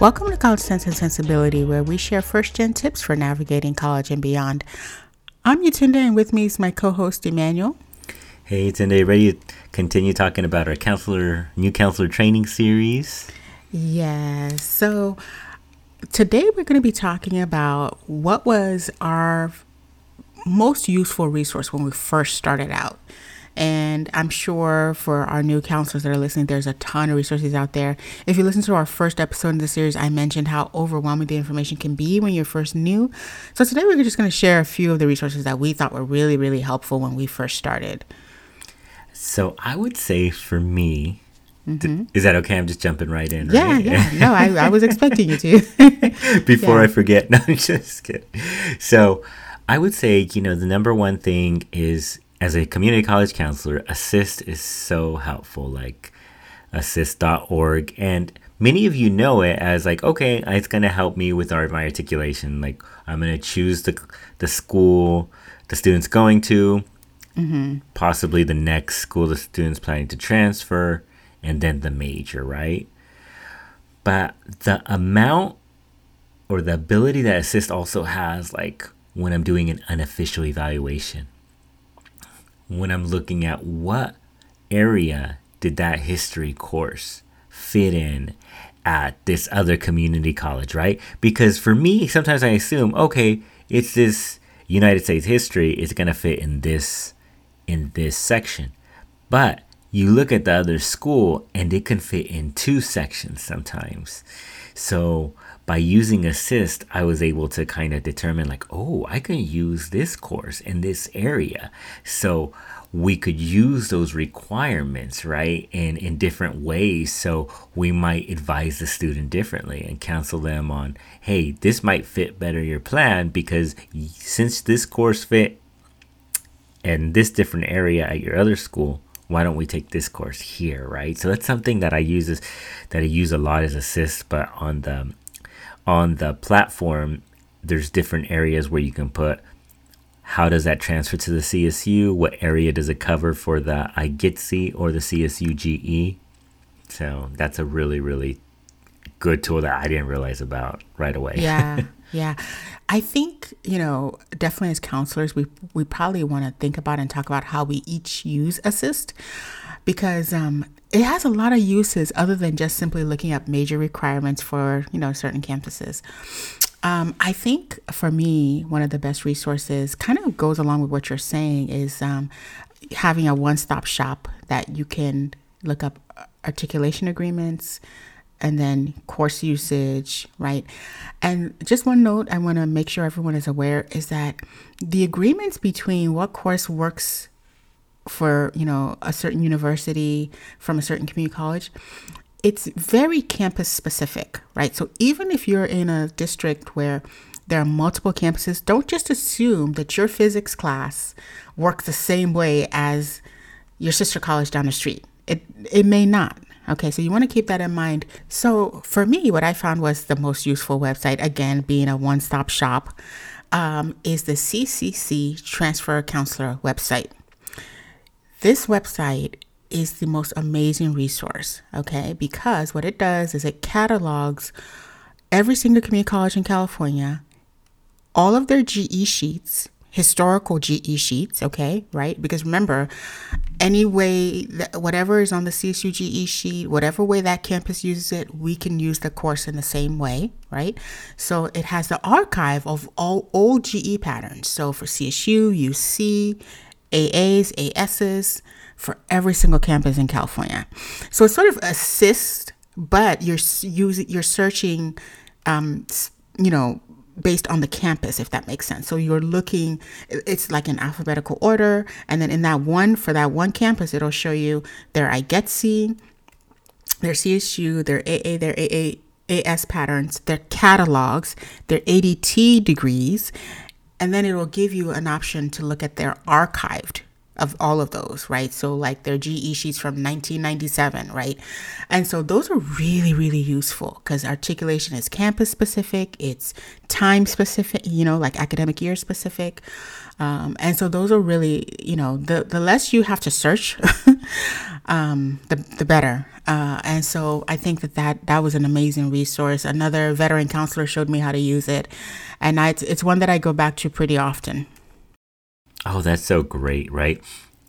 Welcome to College Sense and Sensibility, where we share first gen tips for navigating college and beyond. I'm Yetunde, and with me is my co host, Emmanuel. Hey, Tunde, ready to continue talking about our counselor, new counselor training series? Yes. So today we're going to be talking about what was our most useful resource when we first started out. And I'm sure for our new counselors that are listening, there's a ton of resources out there. If you listen to our first episode in the series, I mentioned how overwhelming the information can be when you're first new. So today we're just going to share a few of the resources that we thought were really, really helpful when we first started. So I would say for me, mm-hmm. is that okay? I'm just jumping right in. Yeah, right? yeah. No, I, I was expecting you to. Before yeah. I forget, no, I'm just kidding. So I would say, you know, the number one thing is as a community college counselor, Assist is so helpful, like assist.org. And many of you know it as like, okay, it's going to help me with our, my articulation. Like, I'm going to choose the, the school the student's going to, mm-hmm. possibly the next school the student's planning to transfer, and then the major, right? But the amount or the ability that Assist also has, like when I'm doing an unofficial evaluation, when I'm looking at what area did that history course fit in at this other community college, right? Because for me, sometimes I assume, okay, it's this United States history, it's gonna fit in this in this section. But you look at the other school and it can fit in two sections sometimes. So by using assist, I was able to kind of determine like, oh, I can use this course in this area. So we could use those requirements, right, in, in different ways. So we might advise the student differently and counsel them on, hey, this might fit better your plan because since this course fit in this different area at your other school, why don't we take this course here, right? So that's something that I use is, that I use a lot as assist, but on the on the platform, there's different areas where you can put how does that transfer to the CSU? What area does it cover for the IGETC or the CSU GE? So that's a really, really good tool that I didn't realize about right away. Yeah. Yeah. I think, you know, definitely as counselors, we, we probably want to think about and talk about how we each use Assist because um, it has a lot of uses other than just simply looking up major requirements for you know certain campuses. Um, I think for me, one of the best resources kind of goes along with what you're saying is um, having a one stop shop that you can look up articulation agreements and then course usage, right? And just one note I want to make sure everyone is aware is that the agreements between what course works for you know a certain university from a certain community college it's very campus specific right? So even if you're in a district where there are multiple campuses don't just assume that your physics class works the same way as your sister college down the street. It it may not okay? So you want to keep that in mind. So for me what i found was the most useful website again being a one-stop shop um, is the ccc transfer counselor website this website is the most amazing resource, okay? Because what it does is it catalogs every single community college in California, all of their GE sheets, historical GE sheets, okay, right? Because remember, any way that whatever is on the CSU GE sheet, whatever way that campus uses it, we can use the course in the same way, right? So it has the archive of all old GE patterns. So for CSU, UC, AAs, ASs for every single campus in California. So it's sort of assist, but you're using you're searching, um, you know, based on the campus, if that makes sense. So you're looking, it's like an alphabetical order, and then in that one for that one campus, it'll show you their IGETC, their CSU, their AA, their AA. AS patterns, their catalogs, their ADT degrees, and then it will give you an option to look at their archived of all of those, right? So, like their GE sheets from 1997, right? And so, those are really, really useful because articulation is campus specific, it's time specific, you know, like academic year specific. Um, and so, those are really, you know, the, the less you have to search, um, the the better. Uh, and so I think that, that that was an amazing resource. Another veteran counselor showed me how to use it, and I, it's, it's one that I go back to pretty often. Oh, that's so great, right?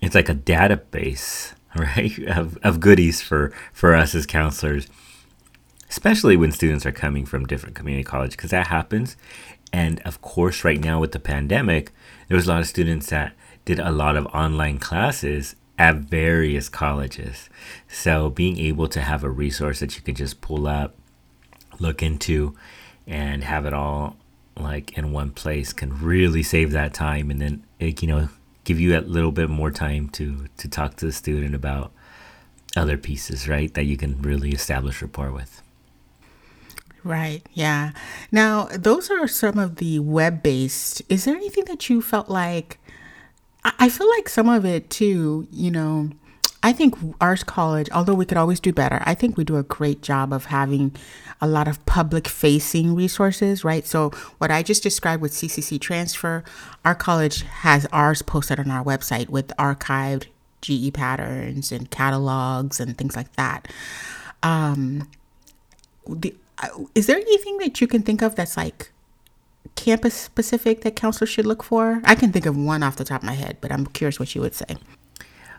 It's like a database, right, of, of goodies for, for us as counselors, especially when students are coming from different community college, because that happens. And of course, right now with the pandemic, there was a lot of students that did a lot of online classes at various colleges. So being able to have a resource that you can just pull up, look into, and have it all like in one place can really save that time and then it, you know give you a little bit more time to to talk to the student about other pieces right that you can really establish rapport with. Right yeah. Now those are some of the web-based. Is there anything that you felt like i feel like some of it too you know I think ours college, although we could always do better, I think we do a great job of having a lot of public facing resources, right? So, what I just described with CCC transfer, our college has ours posted on our website with archived GE patterns and catalogs and things like that. Um, the, is there anything that you can think of that's like campus specific that counselors should look for? I can think of one off the top of my head, but I'm curious what you would say.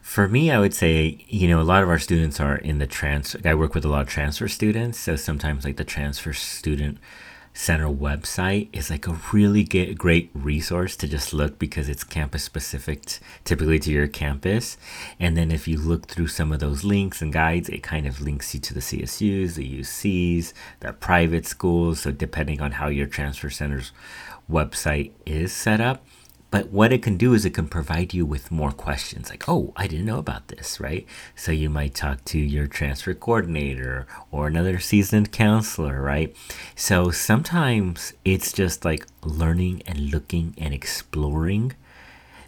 For me, I would say, you know, a lot of our students are in the transfer. I work with a lot of transfer students. So sometimes, like, the transfer student center website is like a really get, great resource to just look because it's campus specific, t- typically to your campus. And then if you look through some of those links and guides, it kind of links you to the CSUs, the UCs, the private schools. So depending on how your transfer center's website is set up, but what it can do is it can provide you with more questions like, oh, I didn't know about this, right? So you might talk to your transfer coordinator or another seasoned counselor, right? So sometimes it's just like learning and looking and exploring.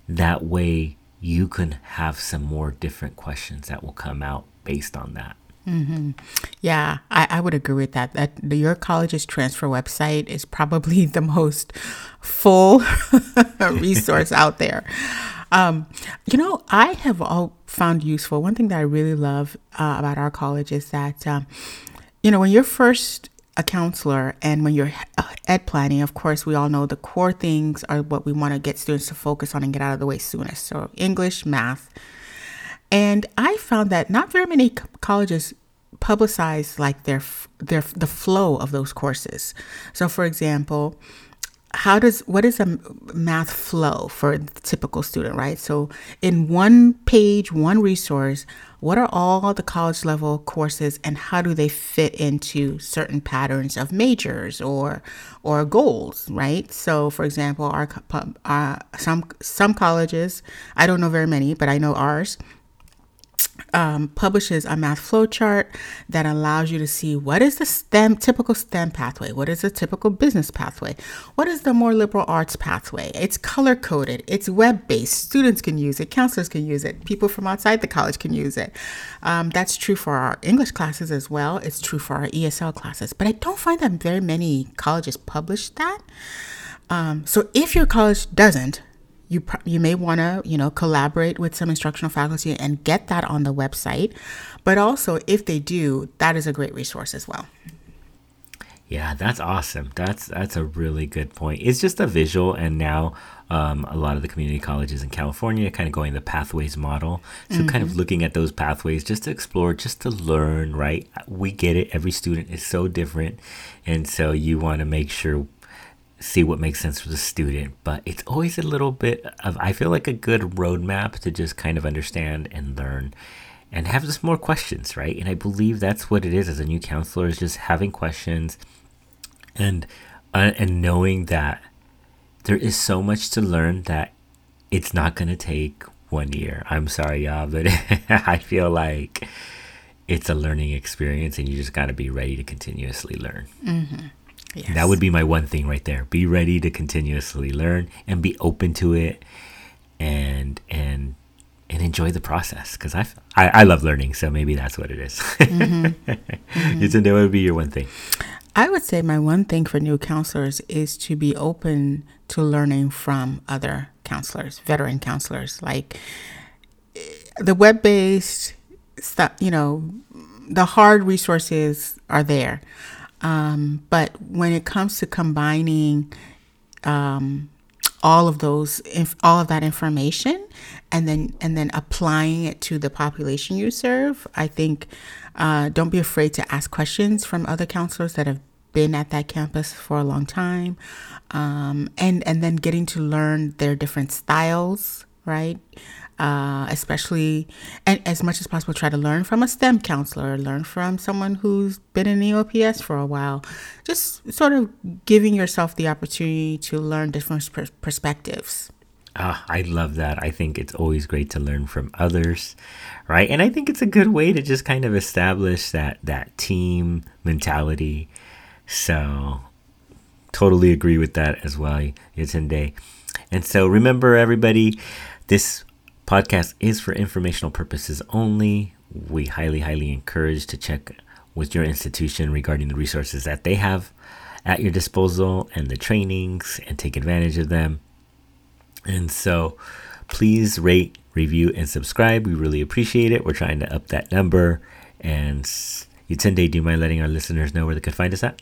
That way you can have some more different questions that will come out based on that. Mm-hmm. Yeah, I, I would agree with that. That the, your college's transfer website is probably the most full resource out there. Um, you know, I have all found useful. One thing that I really love uh, about our college is that, um, you know, when you're first a counselor and when you're uh, ed planning, of course, we all know the core things are what we want to get students to focus on and get out of the way soonest. So English, math, and I found that not very many colleges publicize like their their the flow of those courses. So for example, how does what is a math flow for the typical student, right? So in one page, one resource, what are all the college level courses and how do they fit into certain patterns of majors or or goals, right? So for example, our, uh, some some colleges, I don't know very many, but I know ours um, publishes a math flowchart that allows you to see what is the STEM typical STEM pathway, what is the typical business pathway, what is the more liberal arts pathway. It's color coded, it's web based. Students can use it, counselors can use it, people from outside the college can use it. Um, that's true for our English classes as well. It's true for our ESL classes, but I don't find that very many colleges publish that. Um, so if your college doesn't, you you may want to you know collaborate with some instructional faculty and get that on the website. But also if they do that is a great resource as well. Yeah that's awesome. That's that's a really good point. It's just a visual and now um, a lot of the community colleges in california kind of going the pathways model. So mm-hmm. kind of looking at those pathways just to explore just to learn right? We get it. Every student is so different. And so you want to make sure see what makes sense for the student. But it's always a little bit of, I feel like a good roadmap to just kind of understand and learn and have just more questions, right? And I believe that's what it is as a new counselor is just having questions and uh, and knowing that there is so much to learn that it's not going to take one year. I'm sorry, y'all, but I feel like it's a learning experience and you just got to be ready to continuously learn. Mm-hmm. Yes. That would be my one thing right there. Be ready to continuously learn and be open to it and and and enjoy the process because I, I love learning so maybe that's what it is. mm-hmm. mm-hmm. That would be your one thing? I would say my one thing for new counselors is to be open to learning from other counselors, veteran counselors. Like the web based stuff, you know, the hard resources are there. Um, but when it comes to combining um, all of those, inf- all of that information, and then and then applying it to the population you serve, I think uh, don't be afraid to ask questions from other counselors that have been at that campus for a long time, um, and and then getting to learn their different styles, right? Uh, especially and as much as possible try to learn from a STEM counselor, learn from someone who's been in EOPS for a while. Just sort of giving yourself the opportunity to learn different per- perspectives. Ah, I love that. I think it's always great to learn from others, right? And I think it's a good way to just kind of establish that that team mentality. So, totally agree with that as well, Yetunde. And so, remember, everybody, this podcast is for informational purposes only. We highly, highly encourage to check with your institution regarding the resources that they have at your disposal and the trainings and take advantage of them. And so please rate, review, and subscribe. We really appreciate it. We're trying to up that number. And Yetunde, do you mind letting our listeners know where they could find us at?